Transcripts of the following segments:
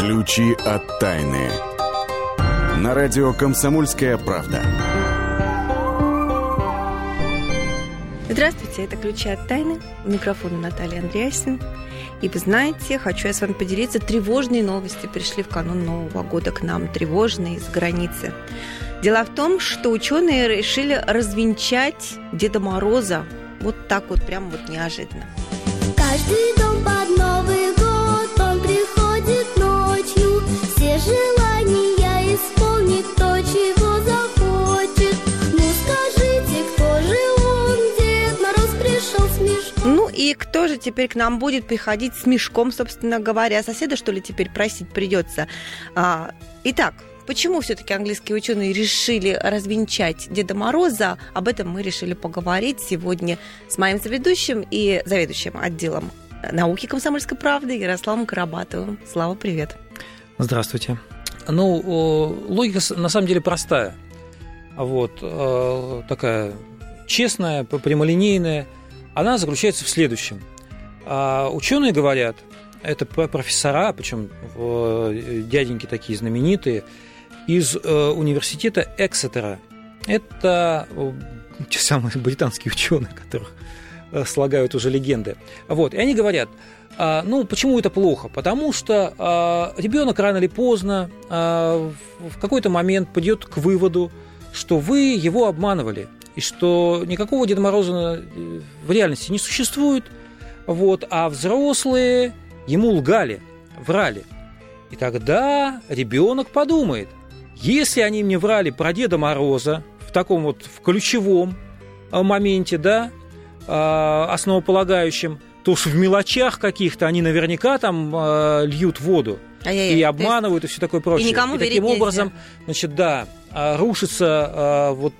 Ключи от тайны. На радио «Комсомольская правда». Здравствуйте, это «Ключи от тайны». У микрофона Наталья Андреасин. И вы знаете, хочу я с вами поделиться. Тревожные новости пришли в канун Нового года к нам, тревожные из границы. Дело в том, что ученые решили развенчать Деда Мороза вот так вот, прям вот неожиданно. Каждый дом под Новый желания исполнит то, чего захочет. Ну скажите, кто же он, Дед Мороз пришел с мешком? Ну и кто же теперь к нам будет приходить с мешком, собственно говоря? Соседа, что ли, теперь просить придется? А, итак, Почему все-таки английские ученые решили развенчать Деда Мороза? Об этом мы решили поговорить сегодня с моим заведующим и заведующим отделом науки комсомольской правды Ярославом Карабатовым. Слава, привет. Здравствуйте. Ну, логика на самом деле простая. Вот, э, такая честная, прямолинейная. Она заключается в следующем. А, ученые говорят, это профессора, причем дяденьки такие знаменитые, из э, университета Эксетера. Это э, те самые британские ученые, которых слагают уже легенды. Вот, и они говорят, э, ну, почему это плохо? Потому что э, ребенок рано или поздно э, в какой-то момент придет к выводу, что вы его обманывали, и что никакого Деда Мороза э, в реальности не существует, вот, а взрослые ему лгали, врали. И тогда ребенок подумает, если они мне врали про Деда Мороза в таком вот в ключевом э, моменте, да, э, основополагающем, то уж в мелочах каких-то они наверняка там э, льют воду Ай-яй-яй. и обманывают есть... и все такое прочее. И никому и таким нельзя. образом, значит, да, рушится вот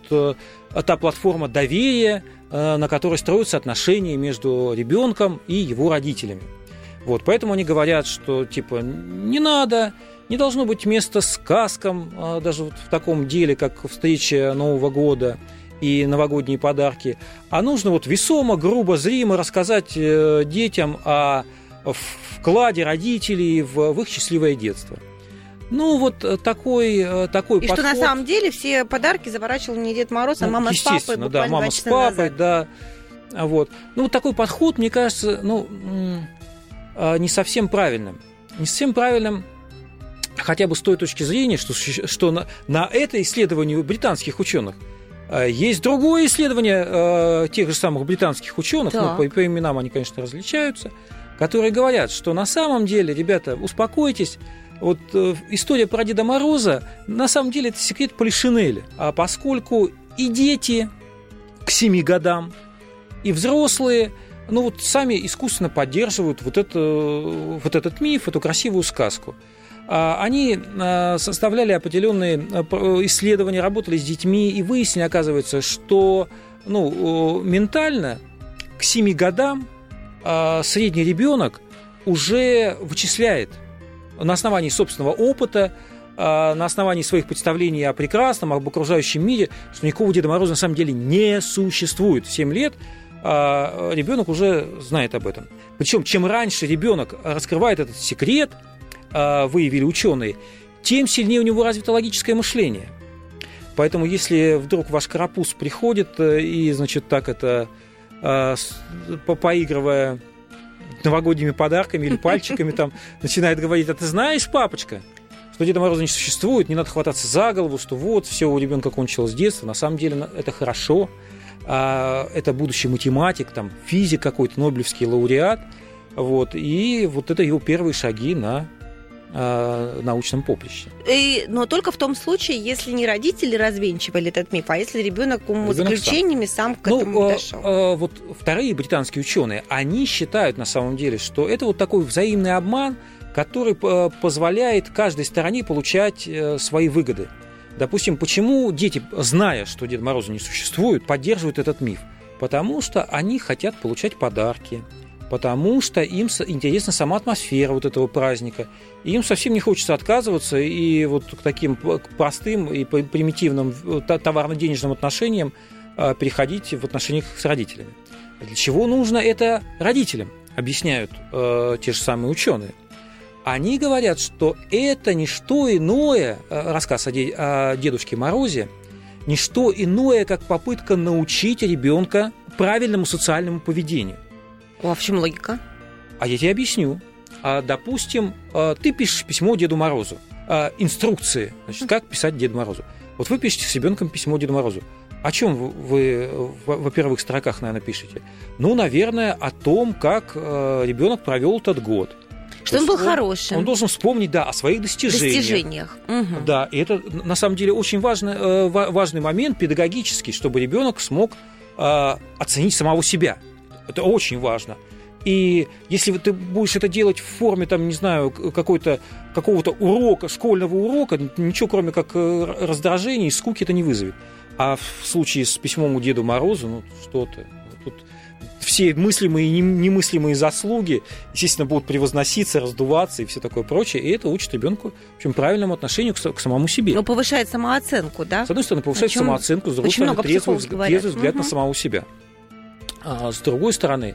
та платформа доверия, на которой строятся отношения между ребенком и его родителями. Вот, поэтому они говорят, что типа не надо, не должно быть места сказкам, а, даже вот в таком деле, как встреча Нового года и новогодние подарки. А нужно вот весомо, грубо, зримо рассказать э, детям о вкладе родителей в, в их счастливое детство. Ну, вот э, такой, э, такой И подход. что на самом деле все подарки заворачивал не Дед Мороз, а ну, мама с папой да, мама с папой, назад. да. Вот. Ну, вот такой подход, мне кажется, ну, не совсем правильным. Не совсем правильным хотя бы с той точки зрения, что, что на, на это исследование британских ученых есть другое исследование э, тех же самых британских ученых, ну, по, по именам они, конечно, различаются, которые говорят, что на самом деле, ребята, успокойтесь, вот э, история про Деда Мороза, на самом деле, это секрет Полишинеля. А поскольку и дети к 7 годам, и взрослые, ну вот сами искусственно поддерживают вот, это, вот этот миф, эту красивую сказку. А, они а, составляли определенные а, исследования, работали с детьми и выяснили, оказывается, что ну, ментально к 7 годам средний ребенок уже вычисляет на основании собственного опыта, на основании своих представлений о прекрасном, об окружающем мире, что никакого Деда Мороза на самом деле не существует. В 7 лет ребенок уже знает об этом. Причем, чем раньше ребенок раскрывает этот секрет – выявили ученые, тем сильнее у него развито логическое мышление. Поэтому, если вдруг ваш карапуз приходит э, и, значит, так это а, поигрывая новогодними подарками или пальчиками, там начинает говорить, а ты знаешь, папочка, что Деда Мороза не существует, не надо хвататься за голову, что вот, все у ребенка кончилось с детства, на самом деле это хорошо, а, это будущий математик, там, физик какой-то, Нобелевский лауреат, вот, и вот это его первые шаги на э, научном поприще. И, но только в том случае, если не родители развенчивали этот миф, а если ребенок умозаключениями сам. сам к ну, этому э, дошел. Э, вот вторые британские ученые, они считают на самом деле, что это вот такой взаимный обман, который э, позволяет каждой стороне получать э, свои выгоды. Допустим, почему дети, зная, что Дед Мороза не существует, поддерживают этот миф? Потому что они хотят получать подарки, потому что им интересна сама атмосфера вот этого праздника. И им совсем не хочется отказываться и вот к таким простым и примитивным э, товарно-денежным отношениям а, переходить в отношениях с родителями. Для чего нужно это родителям, объясняют э, те же самые ученые. они говорят, что это не что иное, э, рассказ о Дедушке Морозе, не что иное, как попытка научить ребенка правильному социальному поведению. А в чем логика? А я тебе объясню. А, допустим, а, ты пишешь письмо Деду Морозу, а, инструкции, значит, как писать Деду Морозу. Вот вы пишете с ребенком письмо Деду Морозу. О чем вы, во первых строках, наверное, пишете? Ну, наверное, о том, как ребенок провел этот год. Что он был хорошим. Он должен вспомнить, да, о своих достижениях. достижениях. Мгм. Да, и это на самом деле очень важный, э, ва- важный момент педагогический, чтобы ребенок смог оценить самого себя. Это очень важно. И если ты будешь это делать в форме, там, не знаю, какой-то, какого-то урока, школьного урока, ничего кроме как э, раздражения и скуки это не вызовет. А в случае с письмом у Деду Морозу, ну что ты, тут все мыслимые и нем- немыслимые заслуги, естественно, будут превозноситься, раздуваться и все такое прочее. И это учит ребенку в общем, правильному отношению к, самому себе. Ну, повышает самооценку, да? С одной стороны, повышает самооценку, с другой стороны, трезвый, трезвый взгляд на Мгм. самого себя. А, с другой стороны,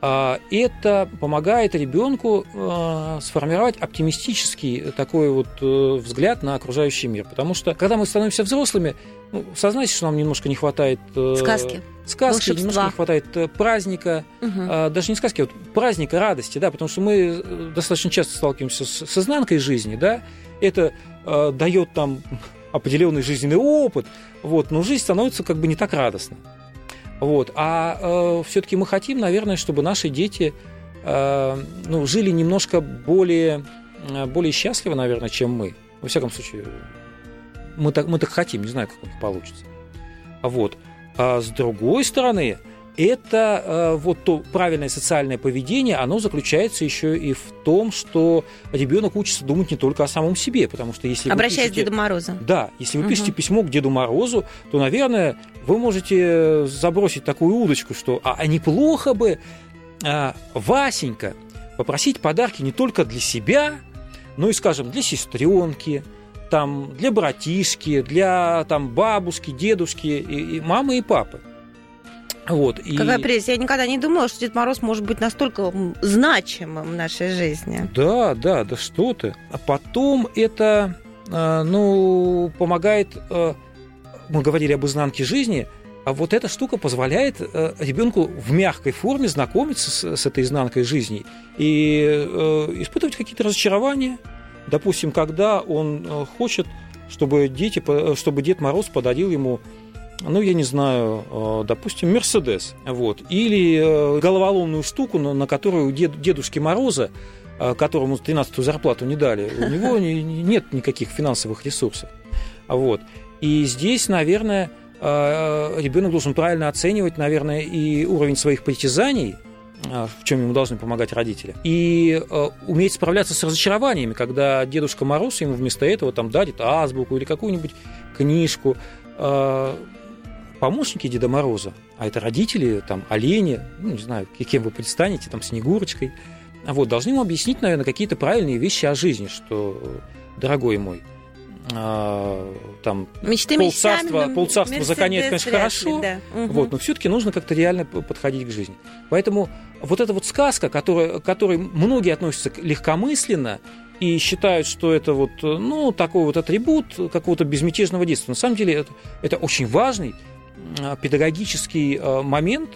а, это помогает ребенку а, сформировать оптимистический такой вот э, взгляд на окружающий мир. Потому что, когда мы становимся взрослыми, ну, сознайте, что нам немножко не хватает... э, Сказки. Сказки, волшебства. немножко не хватает э, праздника, а, даже не сказки, а вот праздника, радости, да, потому что мы достаточно часто сталкиваемся с, с изнанкой жизни, да, это э, дает там определенный жизненный опыт, вот, но жизнь становится как бы не так радостной. Вот, а все-таки мы хотим, наверное, чтобы наши дети э, ну, жили немножко более, э, более счастливо, наверное, чем мы. Во всяком случае, мы так, мы так хотим, не знаю, как у них получится. Вот. А с другой стороны, это э, вот то правильное социальное поведение, оно заключается еще и в том, что ребенок учится думать не только о самом себе, потому что если Обращаясь к пишете- Деду Морозу. да, если вы Мгм. пишете письмо к Деду Морозу, то, наверное, вы можете забросить такую удочку, что а, а неплохо бы а, Васенька попросить подарки не только для себя, но и, скажем, для сестренки, там, для братишки, для там, бабушки, дедушки, и, и мамы и папы. Вот, и... Какая прелесть. Я никогда не думала, что Дед Мороз может быть настолько значимым в нашей жизни. Да, да, да что ты. А потом это, э, ну, помогает, э, мы говорили об изнанке жизни, а вот эта штука позволяет э, ребенку в мягкой форме знакомиться с, с этой изнанкой жизни и испытывать какие-то разочарования. Допустим, когда он хочет, чтобы, дети, чтобы Дед Мороз подарил ему ну, я не знаю, э, допустим, Мерседес, вот, или э, головоломную штуку, на, которую Дедушки Мороза, э, которому 13-ю зарплату не дали, у него не- не- нет никаких финансовых ресурсов. Вот. И здесь, наверное, ребенок должен правильно оценивать, наверное, и уровень своих притязаний, в чем ему должны помогать родители, и э, уметь справляться с разочарованиями, когда Дедушка Мороз ему вместо этого там дарит азбуку или какую-нибудь книжку. Э, Помощники Деда Мороза, а это родители, там, олени, ну, не знаю, кем вы предстанете, там, Снегурочкой, вот, должны ему объяснить, наверное, какие-то правильные вещи о жизни, что, дорогой мой, а, там, Мечты Полцарства- мечтами, но полцарства Мерседес загонять, конечно, ли, хорошо, да. Мгм. вот, но все-таки нужно как-то реально подходить к жизни. Поэтому вот эта вот сказка, которая, к которой многие относятся легкомысленно и считают, что это вот, ну, такой вот атрибут какого-то безмятежного детства. На самом деле это, это очень важный педагогический э, момент,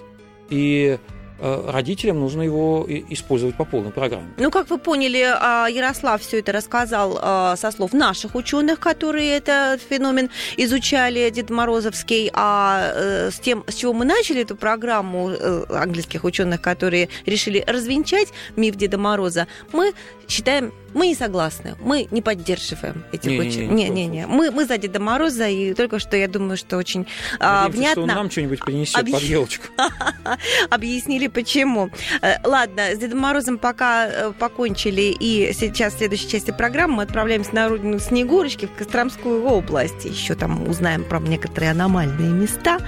и э, родителям нужно его использовать по полной программе. Ну, как вы поняли, а, Ярослав все это рассказал а, со слов наших ученых, которые этот феномен изучали, Дед Морозовский, а э, с тем, с чего мы начали эту программу э, английских ученых, которые решили развенчать миф Деда Мороза, мы считаем, мы не согласны, мы не поддерживаем ученых. ни в коем Не-не-не, мы, мы за Деда Мороза, и только что, я думаю, что очень а, Надеемся, что он внятно нам что-нибудь принесет объ- под елочку. объяснили почему. Э, Ладно, с Дедом Морозом пока э, покончили, и сейчас в следующей части программы мы отправляемся на родину Снегурочки в Костромскую область. Еще там узнаем про некоторые аномальные места.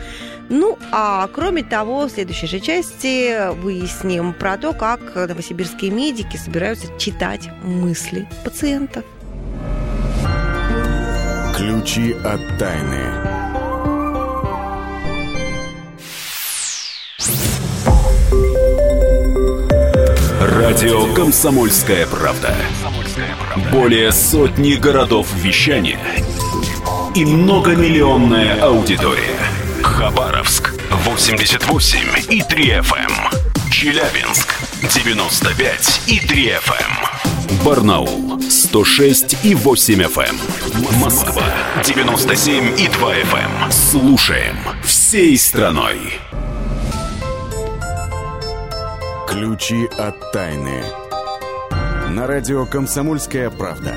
Ну, а кроме того, в следующей же части выясним про то, как новосибирские медики собираются читать мысли пациентов. Ключи от тайны. Радио «Комсомольская правда». Более сотни городов вещания и многомиллионная аудитория. Хабаровск 88 и 3 FM. Челябинск 95 и 3 FM. Барнаул 106 и 8 FM. Москва 97 и 2 FM. Слушаем всей страной. Ключи от тайны. На радио «Комсомольская правда».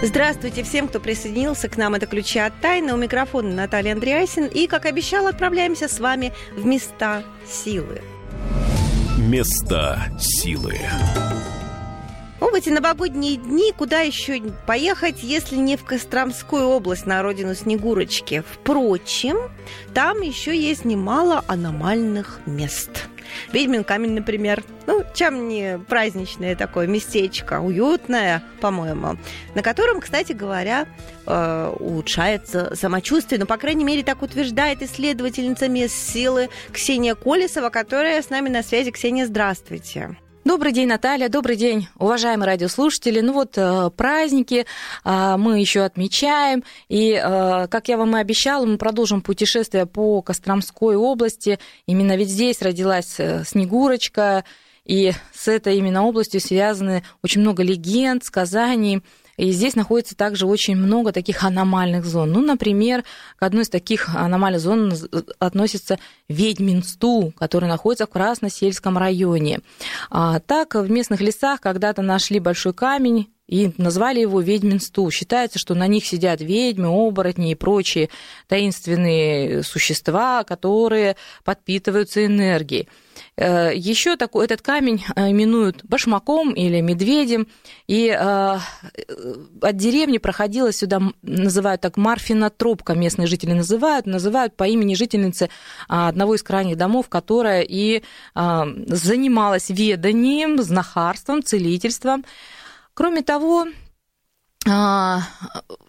Здравствуйте всем, кто присоединился к нам. Это «Ключи от тайны». У микрофона Наталья Андреасин. И, как обещал, отправляемся с вами в места силы. Места силы. Ну, в эти новогодние дни куда еще поехать, если не в Костромскую область, на родину Снегурочки? Впрочем, там еще есть немало аномальных мест. Ведьмин камень, например. Ну, чем не праздничное такое местечко, уютное, по-моему, на котором, кстати говоря, э, улучшается самочувствие. Ну, по крайней мере, так утверждает исследовательница мест силы Ксения Колесова, которая с нами на связи. Ксения, здравствуйте. Добрый день, Наталья. Добрый день, уважаемые радиослушатели. Ну вот э, праздники э, мы еще отмечаем. И, э, как я вам и обещала, мы продолжим путешествие по Костромской области. Именно ведь здесь родилась Снегурочка. И с этой именно областью связаны очень много легенд, сказаний. И здесь находится также очень много таких аномальных зон. Ну, например, к одной из таких аномальных зон относится Ведьминсту, который находится в Красносельском районе. А, так, в местных лесах когда-то нашли большой камень, и назвали его Ведьминсту. Считается, что на них сидят ведьмы, оборотни и прочие таинственные существа, которые подпитываются энергией. Э, Еще такой, этот камень э, именуют башмаком или медведем, и э, от деревни проходила сюда, называют так, Марфинотропка, местные жители называют, называют по имени жительницы одного из крайних домов, которая и занималась веданием, знахарством, целительством. Кроме того, а,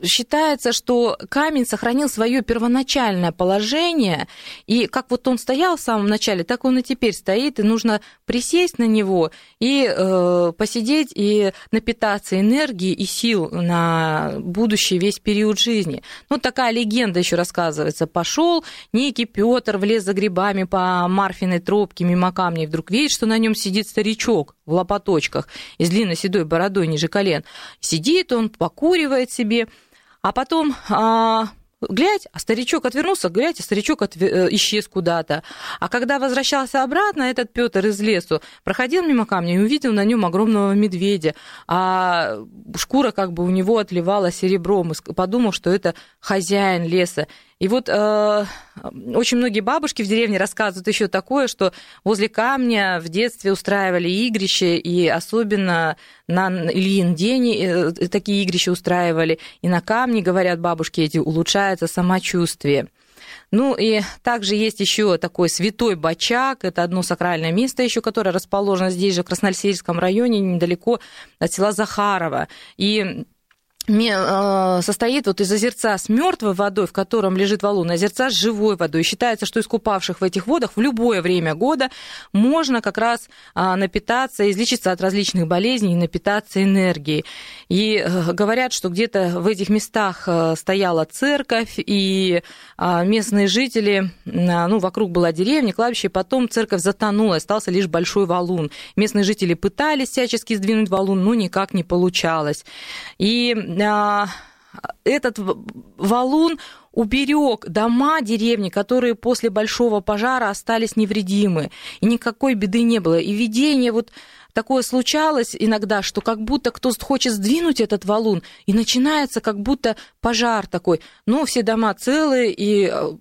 считается, что камень сохранил свое первоначальное положение, и как вот он стоял в самом начале, так он и теперь стоит, и нужно присесть на него и э, посидеть и напитаться энергией и сил на будущий весь период жизни. Ну, такая легенда еще рассказывается. Пошел некий Петр в лес за грибами по Марфиной тропке мимо камней, вдруг видит, что на нем сидит старичок в лопаточках и с длинной седой бородой ниже колен. Сидит он, покуривает себе, а потом а, глядь, а старичок отвернулся, глядь, а старичок отв... Э, исчез куда-то. А когда возвращался обратно, этот Петр из лесу проходил мимо камня и увидел на нем огромного медведя, а шкура как бы у него отливала серебром, и подумал, что это хозяин леса. И вот э, очень многие бабушки в деревне рассказывают еще такое, что возле камня в детстве устраивали игрища, и особенно на Ильин день э, такие игрища устраивали. И на камне, говорят бабушки эти, улучшается самочувствие. Ну и также есть еще такой святой бачак, это одно сакральное место еще, которое расположено здесь же, в Красносельском районе, недалеко от села Захарова. И состоит вот из озерца с мертвой водой, в котором лежит валун, озерца с живой водой. считается, что искупавших в этих водах в любое время года можно как раз а, напитаться, излечиться от различных болезней и напитаться энергией. И э, говорят, что где-то в этих местах э, стояла церковь, и а, местные жители, ну, вокруг была деревня, кладбище, потом церковь затонула, остался лишь большой валун. Местные жители пытались всячески сдвинуть валун, но никак не получалось. И а, этот валун уберег дома деревни, которые после большого пожара остались невредимы, и никакой беды не было. И видение вот такое случалось иногда, что как будто кто-то хочет сдвинуть этот валун, и начинается как будто пожар такой. Но все дома целые, и э,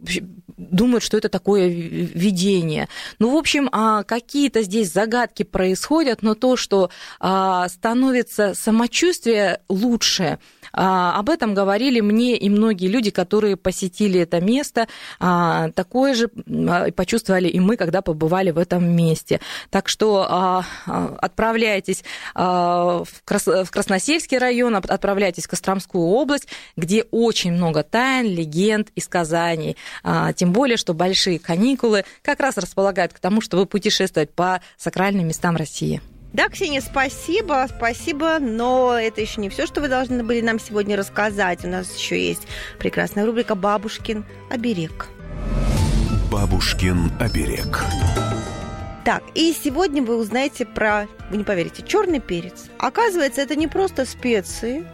думают, что это такое видение. Ну, в общем, а, какие-то здесь загадки происходят, но то, что а, становится самочувствие лучше, а, об этом говорили мне и многие люди, которые посетили это место. Такое же почувствовали и мы, когда побывали в этом месте. Так что отправляйтесь в Красносельский район, отправляйтесь в Костромскую область, где очень много тайн, легенд и сказаний. Тем более, что большие каникулы как раз располагают к тому, чтобы путешествовать по сакральным местам России. Да, Ксения, спасибо, спасибо, но это еще не все, что вы должны были нам сегодня рассказать. У нас еще есть прекрасная рубрика «Бабушкин оберег». Бабушкин оберег. Так, и сегодня вы узнаете про, вы не поверите, черный перец. Оказывается, это не просто специи,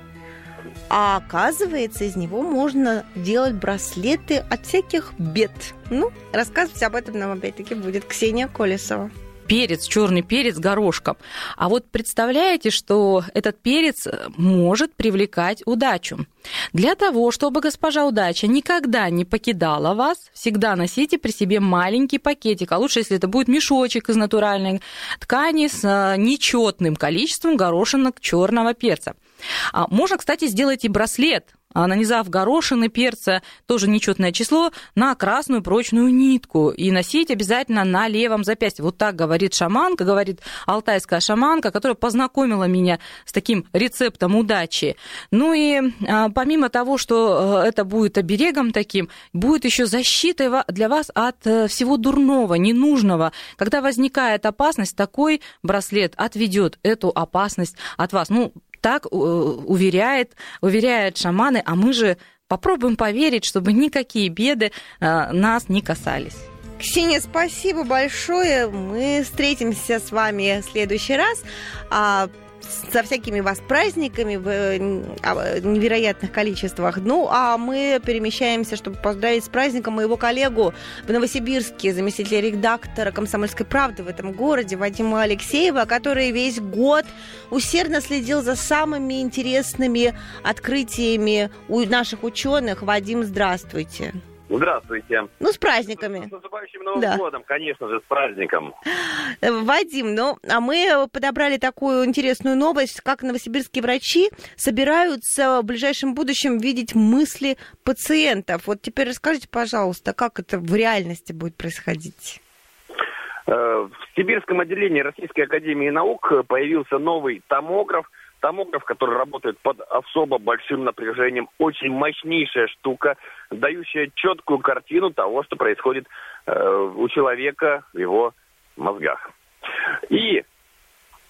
а оказывается, из него можно делать браслеты от всяких бед. Ну, рассказывать об этом нам опять-таки будет Ксения Колесова перец, черный перец горошком. А вот представляете, что этот перец может привлекать удачу. Для того, чтобы госпожа удача никогда не покидала вас, всегда носите при себе маленький пакетик, а лучше, если это будет мешочек из натуральной ткани с э, нечетным количеством горошинок черного перца. А можно, кстати, сделать и браслет нанизав горошины, перца, тоже нечетное число, на красную прочную нитку и носить обязательно на левом запястье. Вот так говорит шаманка, говорит алтайская шаманка, которая познакомила меня с таким рецептом удачи. Ну и а, помимо того, что э, это будет оберегом таким, будет еще защитой для вас от э, всего дурного, ненужного. Когда возникает опасность, такой браслет отведет эту опасность от вас. Ну, так э, уверяет, уверяют шаманы, а мы же попробуем поверить, чтобы никакие беды э, нас не касались. Ксения, спасибо большое. Мы встретимся с вами в следующий раз. А со всякими вас праздниками в э, невероятных количествах. Ну, а мы перемещаемся, чтобы поздравить с праздником моего коллегу в Новосибирске, заместителя редактора «Комсомольской правды» в этом городе Вадима Алексеева, который весь год усердно следил за самыми интересными открытиями у наших ученых. Вадим, здравствуйте. Здравствуйте. Ну, с праздниками. С наступающим Новым да. годом, конечно же, с праздником. Вадим, ну, а мы подобрали такую интересную новость, как новосибирские врачи собираются в ближайшем будущем видеть мысли пациентов. Вот теперь расскажите, пожалуйста, как это в реальности будет происходить? Э, в Сибирском отделении Российской Академии Наук появился новый томограф – томограф, который работает под особо большим напряжением, очень мощнейшая штука, дающая четкую картину того, что происходит э, у человека в его мозгах. И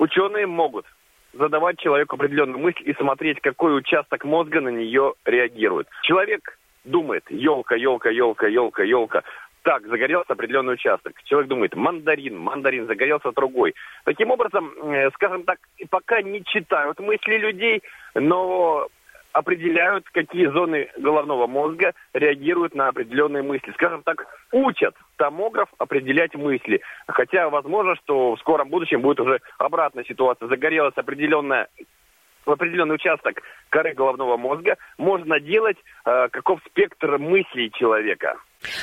ученые могут задавать человеку определенную мысль и смотреть, какой участок мозга на нее реагирует. Человек думает, елка, елка, елка, елка, елка, так, загорелся определенный участок. Человек думает, мандарин, мандарин, загорелся другой. Таким образом, э, скажем так, пока не читают мысли людей, но определяют, какие зоны головного мозга реагируют на определенные мысли. Скажем так, учат томограф определять мысли. Хотя возможно, что в скором будущем будет уже обратная ситуация. Загорелась определенная в определенный участок коры головного мозга можно делать э, каков спектр мыслей человека.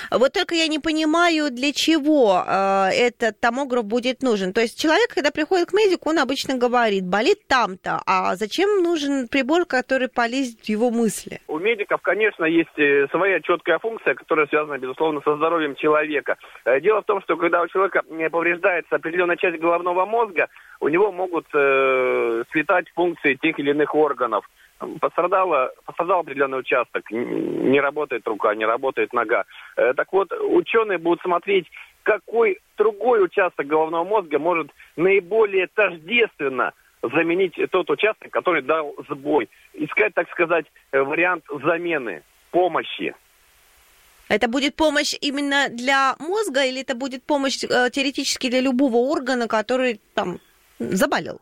Вот только я не понимаю, для чего э, этот томограф будет нужен. То есть человек, когда приходит к медику, он обычно говорит, болит там-то, а зачем нужен прибор, который полезет в его мысли? У медиков, конечно, есть э, своя четкая функция, которая связана, безусловно, со здоровьем человека. Э, дело в том, что когда у человека повреждается определенная часть головного мозга, у него могут э, слетать функции тех или иных органов пострадала, пострадал определенный участок, не работает рука, не работает нога. Э, так вот, ученые будут смотреть, какой другой участок головного мозга может наиболее тождественно заменить тот участок, который дал сбой. Искать, так сказать, э, вариант замены, помощи. Это будет помощь именно для мозга или это будет помощь э, теоретически для любого органа, который там заболел?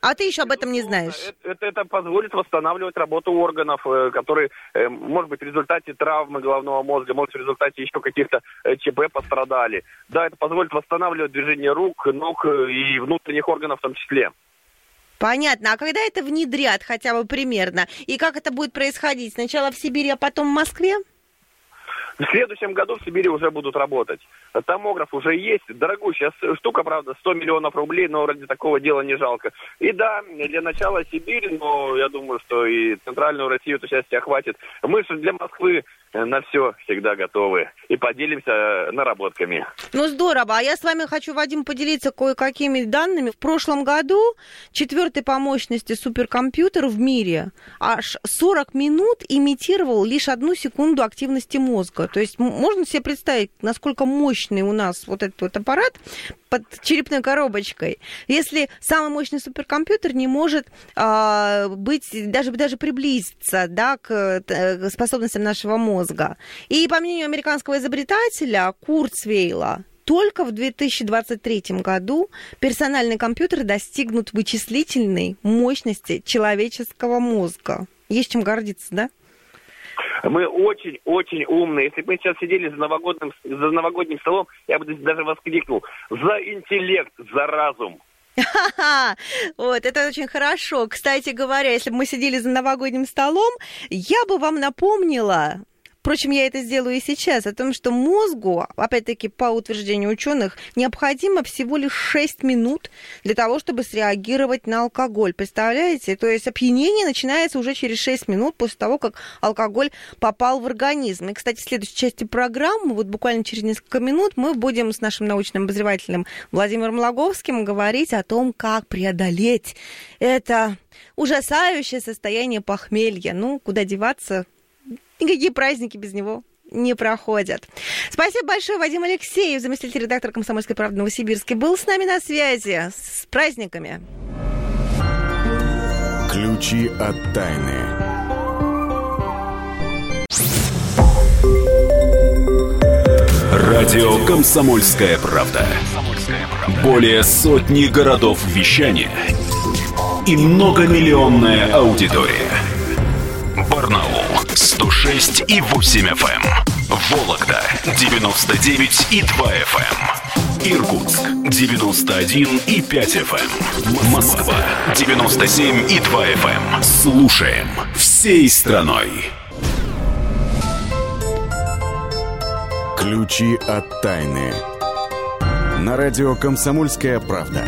А ты еще об этом не знаешь. Это, это, это позволит восстанавливать работу органов, э, которые, э, может быть, в результате травмы головного мозга, может, в результате еще каких-то э, ЧП пострадали. Да, это позволит восстанавливать движение рук, ног и внутренних органов в том числе. Понятно. А когда это внедрят хотя бы примерно? И как это будет происходить? Сначала в Сибири, а потом в Москве? В следующем году в Сибири уже будут работать. Томограф уже есть. Дорогущая штука, правда, 100 миллионов рублей, но ради такого дела не жалко. И да, для начала Сибирь, но я думаю, что и центральную Россию это счастье охватит. Мы же для Москвы э, на все всегда готовы и поделимся э, наработками. Ну, здорово. А я с вами хочу, Вадим, поделиться кое-какими данными. В прошлом году четвертый по мощности суперкомпьютер в мире аж 40 минут имитировал лишь одну секунду активности мозга. То есть можно себе представить, насколько мощный у нас вот этот вот аппарат под черепной коробочкой, если самый мощный суперкомпьютер не может а, быть, даже, даже приблизиться да, к, к способностям нашего мозга. И по мнению американского изобретателя Курцвейла, только в 2023 году персональные компьютеры достигнут вычислительной мощности человеческого мозга. Есть чем гордиться, да? Мы очень-очень умные. Если бы мы сейчас сидели за новогодним, за новогодним столом, я бы даже воскликнул. За интеллект, за разум. Вот, это очень хорошо. Кстати говоря, если бы мы сидели за новогодним столом, я бы вам напомнила Впрочем, я это сделаю и сейчас, о том, что мозгу, опять-таки, по утверждению ученых, необходимо всего лишь 6 минут для того, чтобы среагировать на алкоголь. Представляете? То есть опьянение начинается уже через 6 минут после того, как алкоголь попал в организм. И, кстати, в следующей части программы, вот буквально через несколько минут, мы будем с нашим научным обозревателем Владимиром Логовским говорить о том, как преодолеть это ужасающее состояние похмелья. Ну, куда деваться, Никакие праздники без него не проходят. Спасибо большое, Вадим Алексеев, заместитель редактора «Комсомольской правды» Новосибирске, был с нами на связи. С праздниками! Ключи от тайны. Радио «Комсомольская правда». Более сотни городов вещания и многомиллионная аудитория. Барнаул 106 и 8 FM. эм. Вологда 99 и 2 FM. Иркутск 91 и 5 FM. Москва 97 и 2 FM. Слушаем всей страной. Ключи от тайны. На радио «Комсомольская правда».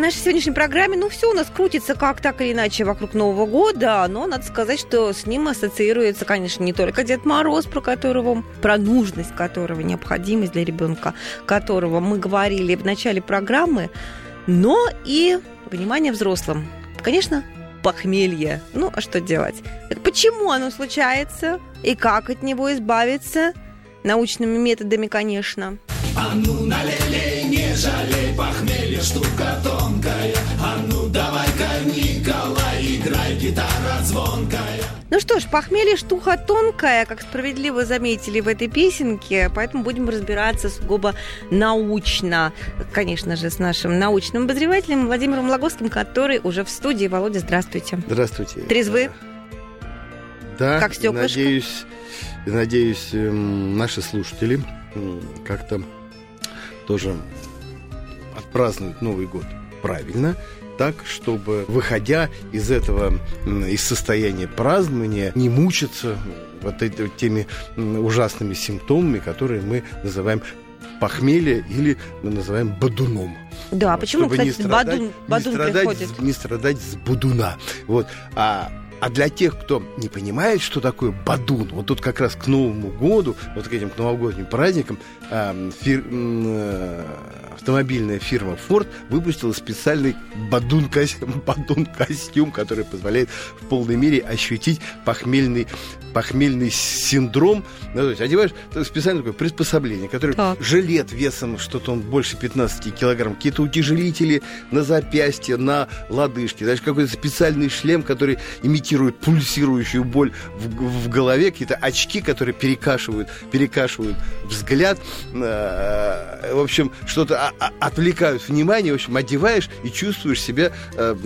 В нашей сегодняшней программе, ну, все у нас крутится как так или иначе вокруг Нового года, но надо сказать, что с ним ассоциируется, конечно, не только Дед Мороз, про которого, про нужность которого, необходимость для ребенка которого мы говорили в начале программы, но и, внимание, взрослым. Конечно, похмелье. Ну, а что делать? Так почему оно случается и как от него избавиться? Научными методами, конечно. Ну что ж, похмелье штука тонкая, как справедливо заметили в этой песенке, поэтому будем разбираться сугубо научно. Конечно же, с нашим научным обозревателем Владимиром Логовским, который уже в студии. Володя, здравствуйте. Здравствуйте. Трезвы? Да, Как стёклышко? надеюсь, надеюсь, эм, наши слушатели как-то тоже отпразднуют Новый год правильно, так, чтобы, выходя из этого, из состояния празднования, не мучиться вот эти- теми ужасными симптомами, которые мы называем похмелье или мы называем бодуном. Да, Вот, почему, чтобы кстати, не страдать- бадун, не бадун страдать, приходит? с- не страдать с будуна. Вот. А, а для тех, кто не понимает, что такое бадун, вот тут как раз к Новому году, вот к этим к новогодним праздникам, ам, фир- э, автомобильная фирма Ford выпустила специальный бадун, бадун костюм, который позволяет в полной мере ощутить похмельный, похмельный синдром. Ну, то есть одеваешь специальное такое приспособление, которое Так. жилет весом что-то он больше 15 килограмм, какие-то утяжелители на запястье, на лодыжке, даже какой-то специальный шлем, который имитирует пульсирующую боль в, в голове, какие-то очки, которые перекашивают, перекашивают взгляд, Э, в общем, что-то отвлекают внимание, в общем, одеваешь и чувствуешь себя э,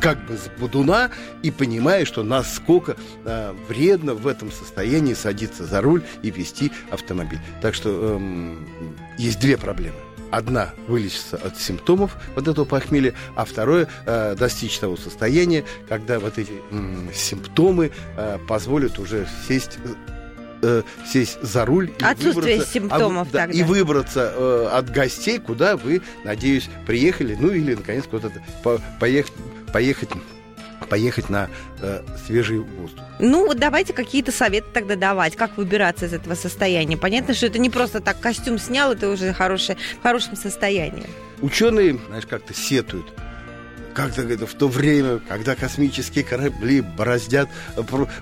как бы с будуна и понимаешь, что насколько э, вредно в этом состоянии садиться за руль и вести автомобиль. Так что эм, есть две проблемы. Одна вылечиться от симптомов вот этого похмелья, а второе э, достичь того состояния, когда вот эти м, симптомы э, позволят уже сесть э, сесть за руль и Отсутствие выбраться- симптомов а, да, тогда. и выбраться э, от гостей, куда вы, надеюсь, приехали, ну или наконец куда-то по- поехать, поехать поехать на э, свежий воздух. Ну, вот давайте какие-то советы тогда давать, как выбираться из этого состояния. Понятно, что это не просто так костюм снял, это уже хорошее, в хорошем состоянии. Ученые, знаешь, как-то сетуют. Как-то говорит, в то время, когда космические корабли бороздят,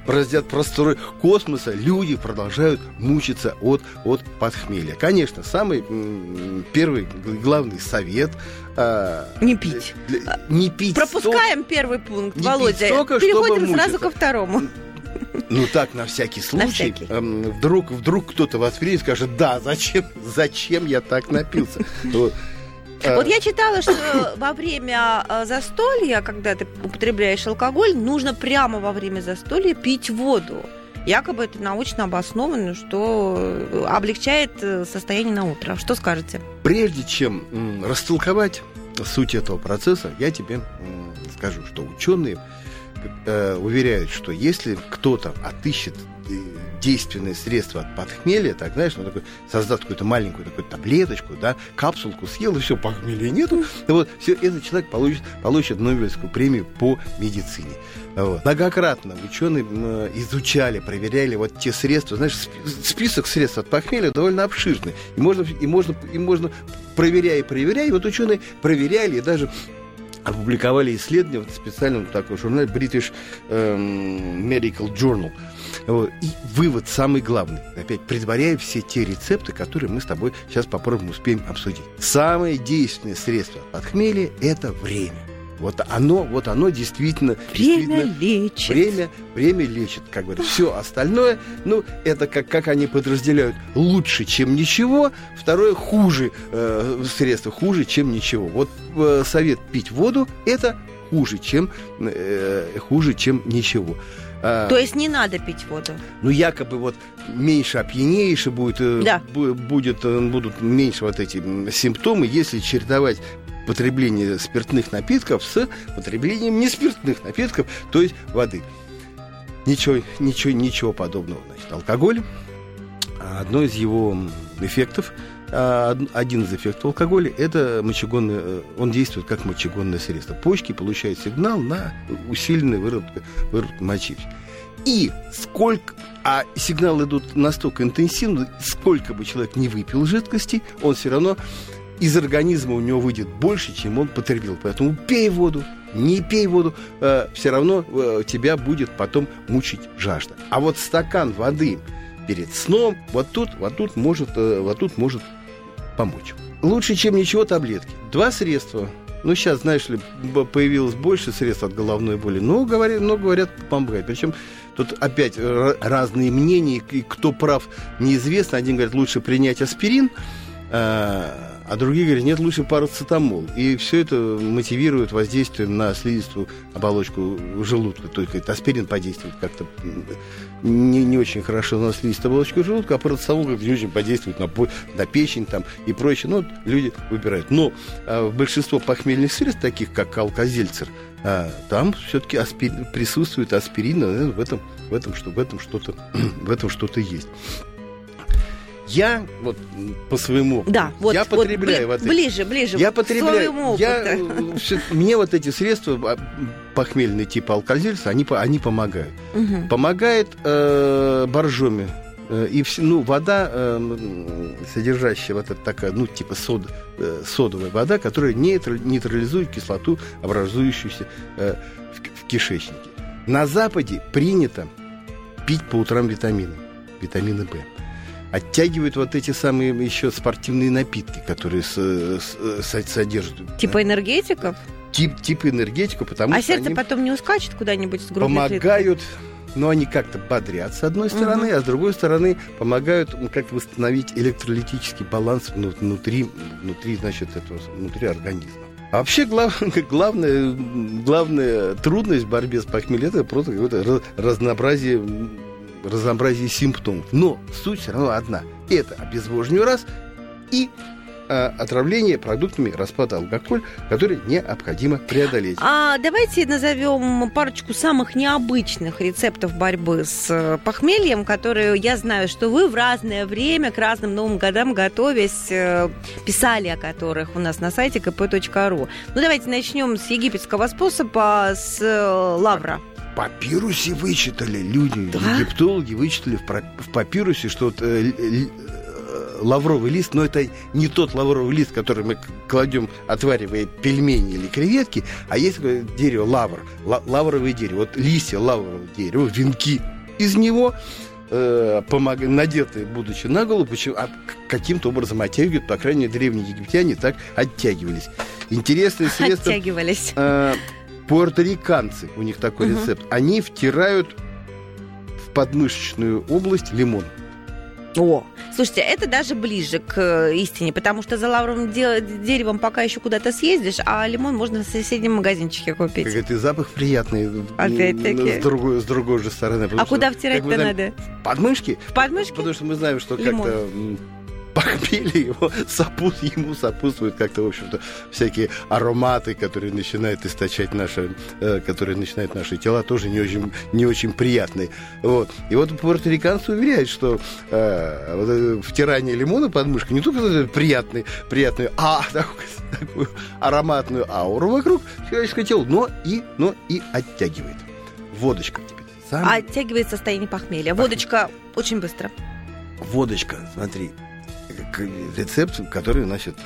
бороздят просторы космоса, люди продолжают мучиться от, от подхмелья. Конечно, самый первый главный совет а, Не пить. для- не пить Пропускаем первый пункт, не Володя. столько, Переходим сразу ко второму. Ну так, на всякий случай. всякий. Эм, вдруг, вдруг кто-то воспримет и скажет, да, зачем, зачем я так напился? Вот. Э, Вот я читала, что во время э, застолья, когда ты употребляешь алкоголь, нужно прямо во время застолья пить воду. Якобы это научно обосновано, что э, облегчает состояние на утро. Что скажете? Прежде чем растолковать суть этого процесса, я тебе скажу, что ученые уверяют, что если кто-то отыщет действенное средство от подхмелья, так знаешь, ну, такой, создаст какую-то маленькую такую таблеточку, да, капсулку съел, и все, похмелья нету, и вот все, этот человек получит, получит Нобелевскую премию по медицине. Вот. Многократно ученые изучали, проверяли вот те средства. Знаешь, сп- список средств от похмелья довольно обширный. И можно, и можно, и можно проверяя и проверяя, и вот ученые проверяли и даже опубликовали исследования в специальном таком журнале British эм, Medical Journal. Вот. И вывод самый главный, опять предваряя все те рецепты, которые мы с тобой сейчас попробуем успеем обсудить. Самое действенное средство от хмеля – это время. Вот оно, вот оно действительно, Время действительно лечит. Время, время лечит, как говорят. Все остальное, ну, это как, как они подразделяют лучше, чем ничего. Второе, хуже э, средство, хуже, чем ничего. Вот э, совет пить воду это хуже, чем, э, хуже, чем ничего. А, То есть не надо пить воду. ну, якобы вот меньше опьянеешь, и будет, э, Да. бу- будет, э, будут меньше вот эти симптомы, если чередовать потребление спиртных напитков с потреблением неспиртных напитков, то есть воды. Ничего, ничего, ничего подобного. Значит, алкоголь, одно из его эффектов, а, од- один из эффектов алкоголя, это мочегонное, э, он действует как мочегонное средство. Почки получают сигнал на усиленный выработку, выработку мочи. И сколько, а сигналы идут настолько интенсивно, сколько бы человек не выпил жидкости, он все равно из организма у него выйдет больше, чем он потребил. Поэтому пей воду, не пей воду, все равно э, тебя будет потом мучить жажда. А вот стакан воды перед сном, вот тут, вот тут может, э, вот тут может помочь. Лучше, чем ничего, таблетки. Два средства. Ну, сейчас, знаешь ли, появилось больше средств от головной боли, но говорят, но говорят, помогает. Причем тут опять ра- разные мнения, и кто прав, неизвестно. Один говорит, лучше принять аспирин, а а другие говорят, нет, лучше парацетамол. И все это мотивирует воздействием на слизистую оболочку желудка. То есть аспирин подействует как-то не, не очень хорошо на слизистую оболочку желудка, а парацетамол говорит, не очень подействует на, на печень там, и прочее. Ну, вот люди выбирают. Но а, большинство похмельных средств, таких как алкозельцер, а, там все-таки присутствует аспирин, наверное, в этом, в этом, что, в этом что-то в этом что-то есть. Я вот по своему опыту, Да, вот, я вот потребляю бли- вот эти- ближе, ближе. я потребляю. Я, э, мне вот эти средства а, похмельные типа алкозельца, они, они помогают. Мгм. Помогает э, боржоми. Э, И ну, вода, э, содержащая вот эта такая, ну, типа сод, э, содовая вода, которая нейтра- нейтрализует кислоту, образующуюся э, в, в кишечнике. На Западе принято пить по утрам витамины, витамины В. Оттягивают вот эти самые еще спортивные напитки, которые с- с- с- содержат Типа энергетиков? тип, тип энергетику, потому а что сердце они потом не ускачет куда-нибудь с грудной клеткой? помогают, но они как-то бодрят с одной стороны, а с другой стороны помогают как восстановить электролитический баланс вну- внутри, внутри, значит, этого, внутри организма. А вообще глав- главная, главная трудность в борьбе с похмельем это просто какое-то разнообразие, разнообразие симптомов. Но суть все равно одна. Это обезвоживание раз и э, отравление продуктами распада алкоголь, который необходимо преодолеть. А давайте назовем парочку самых необычных рецептов борьбы с э, похмельем, которые я знаю, что вы в разное время к разным Новым годам готовясь э, писали о которых у нас на сайте kp.ru. Ну давайте начнем с египетского способа, с э, лавра. Папирусе вычитали люди, Да? египтологи вычитали в, папирусе, что э, э, лавровый лист, но это не тот лавровый лист, который мы кладем, отваривая пельмени или креветки, а есть такое дерево лавр, ла- лавровое дерево. Вот листья лаврового дерева, венки из него э, помог- надетые, будучи на голову, почему, а каким-то образом оттягивают, по крайней мере, древние египтяне так оттягивались. Интересное средство Оттягивались. э, пуэрториканцы, у них такой Мгм. рецепт, они втирают в подмышечную область лимон. О, слушайте, это даже ближе к э, истине, потому что за лавровым де- деревом пока еще куда-то съездишь, а лимон можно в соседнем магазинчике купить. Как это запах приятный. Опять-таки. С другой, с другой же стороны. А что, куда втирать-то надо? Подмышки? В подмышке? Потому что мы знаем, что Лимон. как-то похмелье его сопут, ему сопутствуют как-то, в общем-то, всякие ароматы, которые начинают источать наши, э, которые начинают наши тела, тоже не очень, не очень приятные. Вот. И вот пуэрториканцы уверяют, что э, вот это втирание лимона под мышкой не только приятный, приятную, а такую, такую ароматную ауру вокруг человеческого тела, но и, но и оттягивает. Водочка теперь. Самый Оттягивает состояние похмелья. Водочка очень быстро. Водочка, смотри, рецепт, который, значит,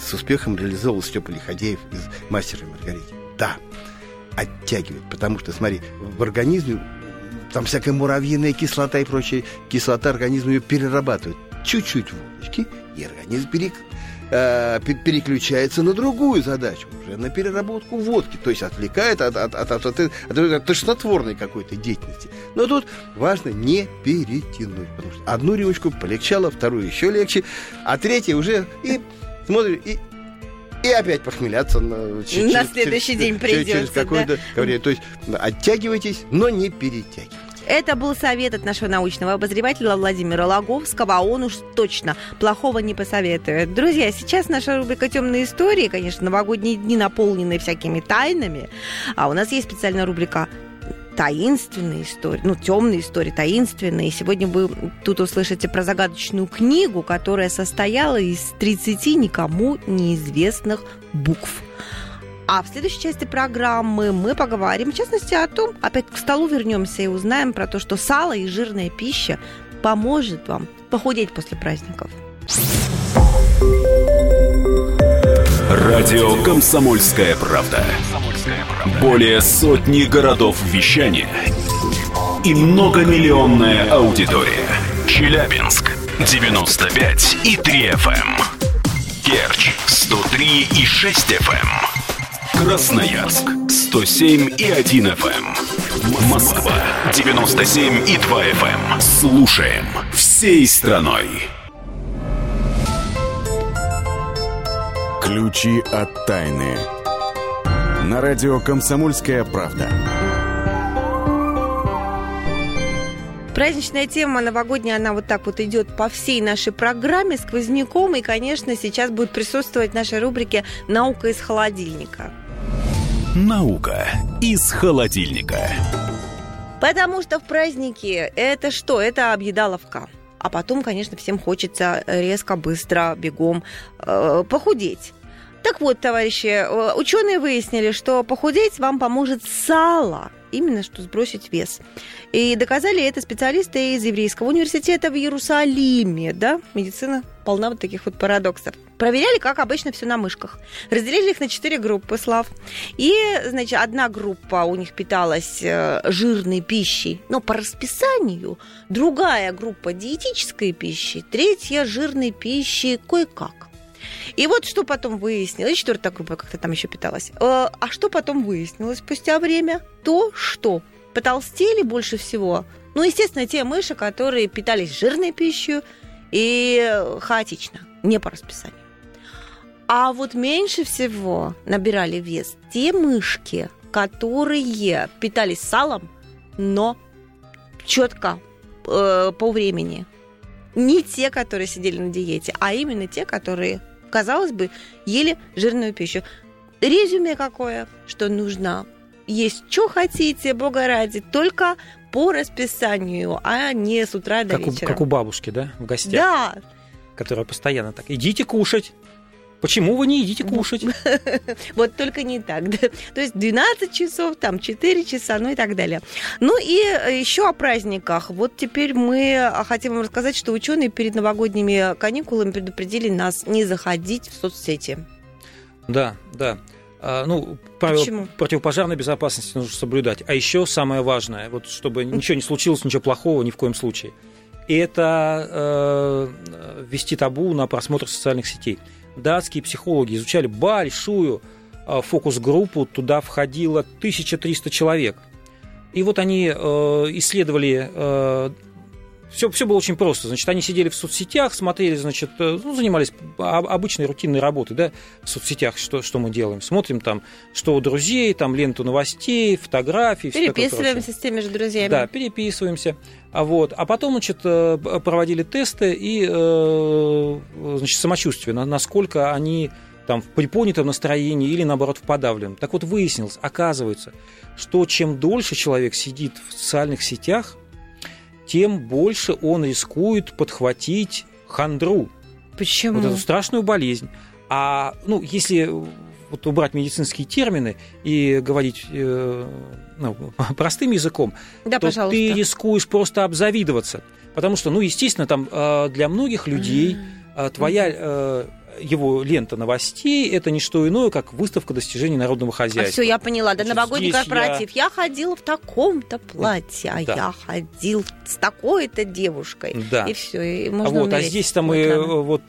с успехом реализовал Степа Лиходеев из «Мастера и Маргарите». Да, оттягивает, потому что, смотри, в организме там всякая муравьиная кислота и прочая кислота, организм ее перерабатывает. Чуть-чуть водочки, и организм перек- э, пе- переключается на другую задачу, уже на переработку водки, то есть отвлекает от, от, от, от, от, от- от тошнотворной какой-то деятельности. Но тут важно не перетянуть, потому что одну рюмочку полегчало, вторую еще легче, а третья уже и смотришь, и и опять похмеляться на, ч- На через- следующий через- день через- Через придется, какое-то время. То есть оттягивайтесь, но не перетягивайтесь. Это был совет от нашего научного обозревателя Владимира Логовского, а он уж точно плохого не посоветует. Друзья, сейчас наша рубрика «Темные истории», конечно, новогодние дни наполнены всякими тайнами, а у нас есть специальная рубрика таинственные истории, ну, темные истории, таинственные. Сегодня вы тут услышите про загадочную книгу, которая состояла из 30 никому неизвестных букв. А в следующей части программы мы поговорим, в частности, о том, опять к столу вернемся и узнаем про то, что сало и жирная пища поможет вам похудеть после праздников. Радио «Комсомольская правда». Более сотни городов вещания и многомиллионная аудитория. Челябинск 95 и 3 FM. Керчь 103 и 6 FM. Красноярск 107 и 1 FM. Москва 97 и 2 FM. Слушаем всей страной. Ключи от тайны. На радио «Комсомольская правда». Праздничная тема новогодняя, она вот так вот идет по всей нашей программе сквозняком. И, конечно, сейчас будет присутствовать в нашей рубрике «Наука из холодильника». Наука из холодильника. Потому что в праздники это что? Это объедаловка. А потом, конечно, всем хочется резко, быстро, бегом э, похудеть. Так вот, товарищи, э, ученые выяснили, что похудеть вам поможет сало, именно что сбросить вес. И доказали это специалисты из Еврейского университета в Иерусалиме. Да, медицина полна вот таких вот парадоксов. Проверяли, как обычно, все на мышках. Разделили их на четыре группы, Слав. И, значит, одна группа у них питалась э, жирной пищей, но по расписанию. Другая группа диетической пищи. Третья жирной пищи кое-как. И вот что потом выяснилось, четвертая группа как-то там еще питалась. Э, А что потом выяснилось спустя время? То, что потолстели больше всего, ну, естественно, те мыши, которые питались жирной пищей и хаотично, не по расписанию. А вот меньше всего набирали вес те мышки, которые питались салом, но четко э, по времени. не те, которые сидели на диете, а именно те, которые, казалось бы, ели жирную пищу. Резюме какое, что нужно есть, что хотите, бога ради, только по расписанию, а не с утра до Как у, вечера. как у бабушки, да, в гостях, Да, которая постоянно так, идите кушать. Почему вы не идите кушать? вот только не так. да. То есть 12 часов, там 4 часа, ну и так далее. Ну и еще о праздниках. Вот теперь мы хотим вам рассказать, что ученые перед новогодними каникулами предупредили нас не заходить в соцсети. Да, да. А, ну, правила Почему? противопожарной безопасности нужно соблюдать. А еще самое важное, вот чтобы ничего не случилось, ничего плохого ни в коем случае. И это э, ввести табу на просмотр социальных сетей. Датские психологи изучали большую э, фокус-группу, туда входило 1300 человек. И вот они э, исследовали все, все было очень просто. Значит, они сидели в соцсетях, смотрели, значит, э, ну, занимались об- обычной рутинной работой, да, в соцсетях, что, что мы делаем. Смотрим там, что у друзей, там ленту новостей, прочее. Переписываемся с теми же друзьями. Да, переписываемся. А, вот. а потом, значит, э, проводили тесты и э, значит, самочувствие, на- насколько они там в приподнятом настроении или, наоборот, в подавленном. Так вот, выяснилось, оказывается, что чем дольше человек сидит в социальных сетях, тем больше он рискует подхватить хандру, Почему? вот эту страшную болезнь. А, ну, если вот убрать медицинские термины и говорить э, ну, простым языком, да, то пожалуйста. ты рискуешь просто обзавидоваться. Потому что, ну, естественно, там э, для многих людей э, твоя э, его лента новостей это не что иное, как выставка достижений народного А хозяйства. все, я поняла. Да, Значит, новогодний корпоратив. Я... ходила в таком-то платье, а Да. я ходил с такой-то девушкой. Да. И все, и А можно вот, а умереть здесь там мы экрана. э, вот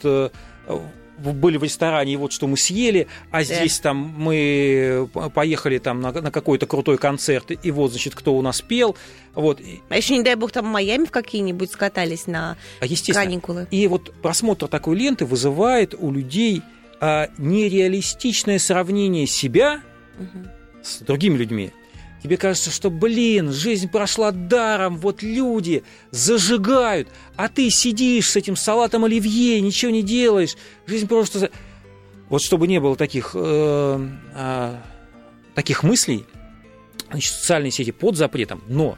были в ресторане, и вот что мы съели, а здесь там мы п- поехали там на, на какой-то крутой концерт, и вот, значит, кто у нас пел, вот, А еще, не дай бог, там в Майами в какие-нибудь скатались на а естественно. каникулы. И вот просмотр такой ленты вызывает у людей а, нереалистичное сравнение себя Мгм. с другими людьми. Тебе кажется, что, блин, жизнь прошла даром, вот люди зажигают, а ты сидишь с этим салатом оливье, ничего не делаешь, жизнь просто... Вот чтобы не было таких, э, а, таких мыслей, значит, социальные сети под запретом, но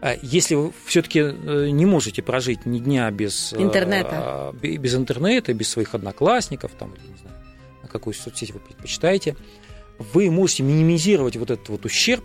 а, если вы все-таки не можете прожить ни дня без э, Интернета. бе- без интернета, без своих одноклассников, там, не знаю, на какую соцсеть вы предпочитаете, вы можете минимизировать вот этот вот ущерб,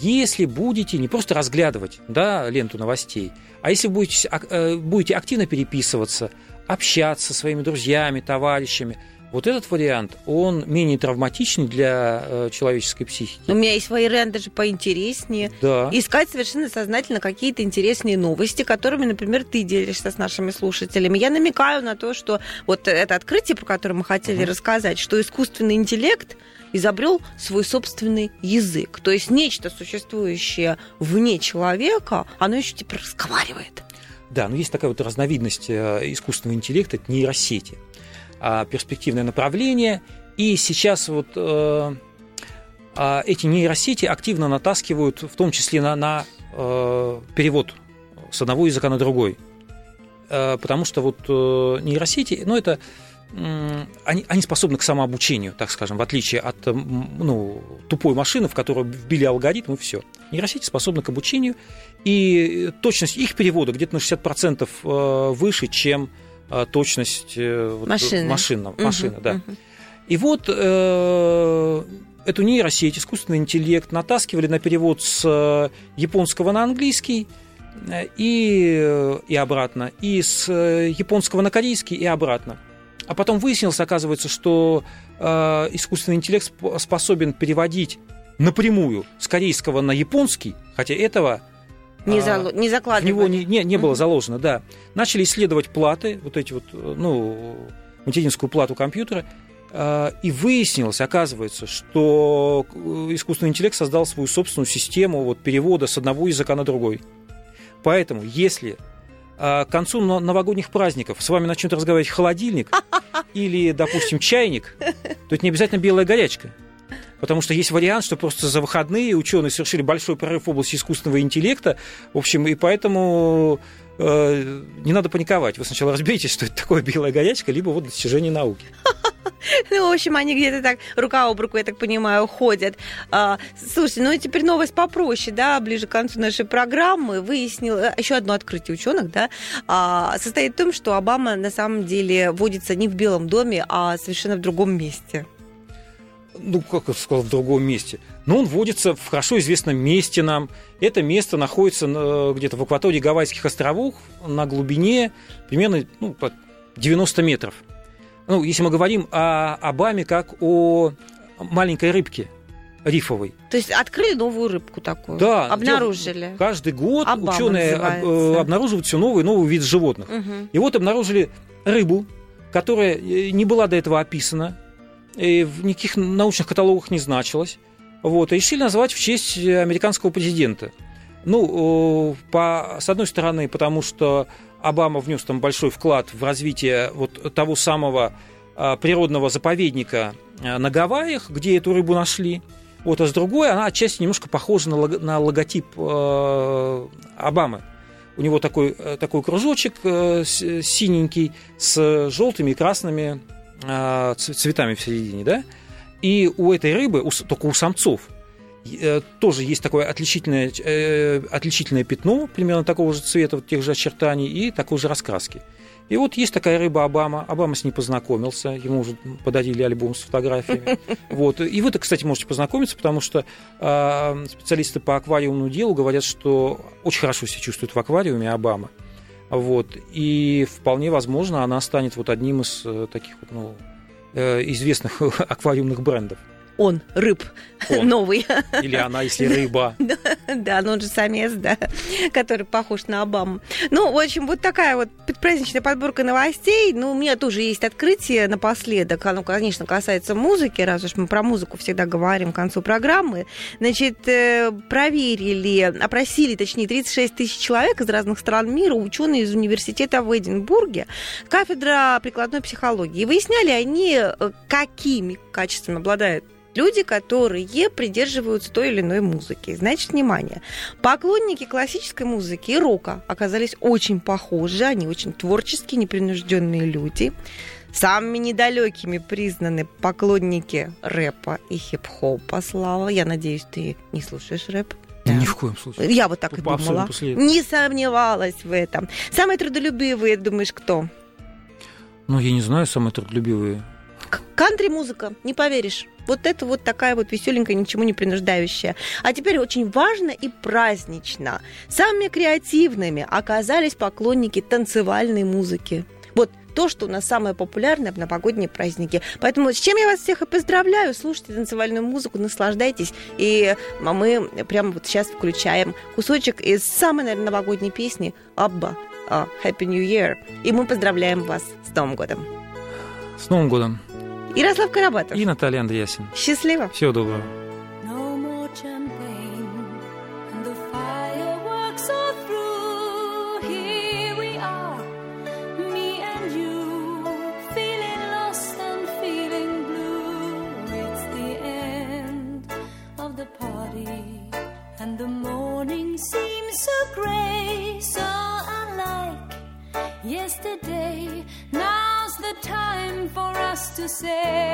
если будете не просто разглядывать да, ленту новостей, а если будете, ак- э, будете активно переписываться, общаться со своими друзьями, товарищами, вот этот вариант, он менее травматичный для э, человеческой психики. У меня есть вариант даже поинтереснее. Да. Искать совершенно сознательно какие-то интересные новости, которыми, например, ты делишься с нашими слушателями. Я намекаю на то, что вот это открытие, про которое мы хотели Мгм. рассказать, что искусственный интеллект изобрел свой собственный язык. То есть нечто существующее вне человека, оно еще теперь разговаривает. Да, но есть такая вот разновидность э, искусственного интеллекта, это нейросети. А, перспективное направление. И сейчас вот э, а, эти нейросети активно натаскивают, в том числе на, на э, перевод с одного языка на другой. Потому что вот нейросети, ну это они, они способны к самообучению, так скажем, в отличие от ну, тупой машины, в которую вбили алгоритм и все. Нейросети способны к обучению, и точность их перевода где-то на 60% э, выше, чем э, точность э, Машины. машинного- Мгм, машины. Да. мгм. И вот э, эту нейросеть, искусственный интеллект натаскивали на перевод с японского на английский и, и обратно, и с японского на корейский и обратно. А потом выяснилось, оказывается, что э, искусственный интеллект сп- способен переводить напрямую с корейского на японский, хотя этого Не, а, зало- не в закладывали. него не, не, не было заложено, да. Начали исследовать платы, вот эти вот, ну, материнскую плату компьютера, э, и выяснилось, оказывается, что э, искусственный интеллект создал свою собственную систему вот, перевода с одного языка на другой. Поэтому, если к концу но- новогодних праздников с вами начнет разговаривать холодильник или, допустим, чайник, то это не обязательно белая горячка. Потому что есть вариант, что просто за выходные ученые совершили большой прорыв в области искусственного интеллекта. В общем, и поэтому не надо паниковать. Вы сначала разберитесь, что это такое белая горячка, либо вот достижение науки. Ну, в общем, они где-то так рука об руку, я так понимаю, ходят. А, слушайте, ну теперь новость попроще, да, ближе к концу нашей программы. Выяснил э, еще одно открытие ученых, да, а, состоит в том, что Обама на самом деле водится не в Белом доме, а совершенно в другом месте. ну, как я сказал, в другом месте. Но он водится в хорошо известном месте нам. Это место находится на- где-то в акватории Гавайских островов на глубине примерно ну, под 90 метров. Ну, если мы говорим о Обаме как о маленькой рыбке рифовой. То есть открыли новую рыбку такую, Да, обнаружили. Каждый год Обама ученые об- называется. э, обнаруживают все новый и новый вид животных. Мгм. И вот обнаружили рыбу, которая э, не была до этого описана, и в никаких научных каталогах не значилась. Вот, и решили назвать в честь э, американского президента. Ну, э, по, с одной стороны, потому что Обама внес там большой вклад в развитие вот того самого э, природного заповедника на Гавайях, где эту рыбу нашли. Вот, а с другой, она отчасти немножко похожа на, на логотип э, Обамы. У него такой, такой кружочек э, синенький с желтыми и красными э, цветами в середине, да? И у этой рыбы, у только у самцов, э, тоже есть такое отличительное, э, отличительное пятно, примерно такого же цвета, вот тех же очертаний и такой же раскраски. И вот есть такая рыба Обама. Обама с ней познакомился, ему уже подарили альбом с фотографиями. Вот. И вы, кстати, можете познакомиться, потому что э, специалисты по аквариумному делу говорят, что очень хорошо себя чувствует в аквариуме Обама. Вот. И вполне возможно, она станет вот одним из э, таких вот, ну, известных аквариумных брендов. Он, рыб, Он. новый. Или она, если рыба. Да, но он же самец, да, который похож на Обаму. Ну, в общем, вот такая вот предпраздничная подборка новостей. Ну, у меня тоже есть открытие напоследок. Оно, конечно, касается музыки, раз уж мы про музыку всегда говорим к концу программы. Значит, э, проверили, опросили, точнее, 36 тысяч человек из разных стран мира, ученые из университета в Эдинбурге, кафедра прикладной психологии. И выясняли они, э, какими качествами обладают люди, которые придерживаются той или иной музыки. Значит, внимание, поклонники классической музыки и рока оказались очень похожи, они очень творческие, непринужденные люди. Самыми недалекими признаны поклонники рэпа и хип-хопа, Слава. Я надеюсь, ты не слушаешь рэп. Да. Ни в коем случае. Я вот так и Абсолютно думала. Не сомневалась в этом. Самые трудолюбивые, думаешь, кто? Ну, я не знаю, самые трудолюбивые. Кантри-музыка, не поверишь. Вот это вот такая вот веселенькая, ничему не принуждающая. А теперь очень важно и празднично. Самыми креативными оказались поклонники танцевальной музыки. Вот то, что у нас самое популярное в новогодние праздники. Поэтому с чем я вас всех и поздравляю. Слушайте танцевальную музыку, наслаждайтесь. И мы прямо вот сейчас включаем кусочек из самой, наверное, новогодней песни Абба а, Happy New Year. И мы поздравляем вас с Новым годом. С Новым годом. Ярослав Карабатов. И Наталья Андреасин. Счастливо. Всего доброго. Say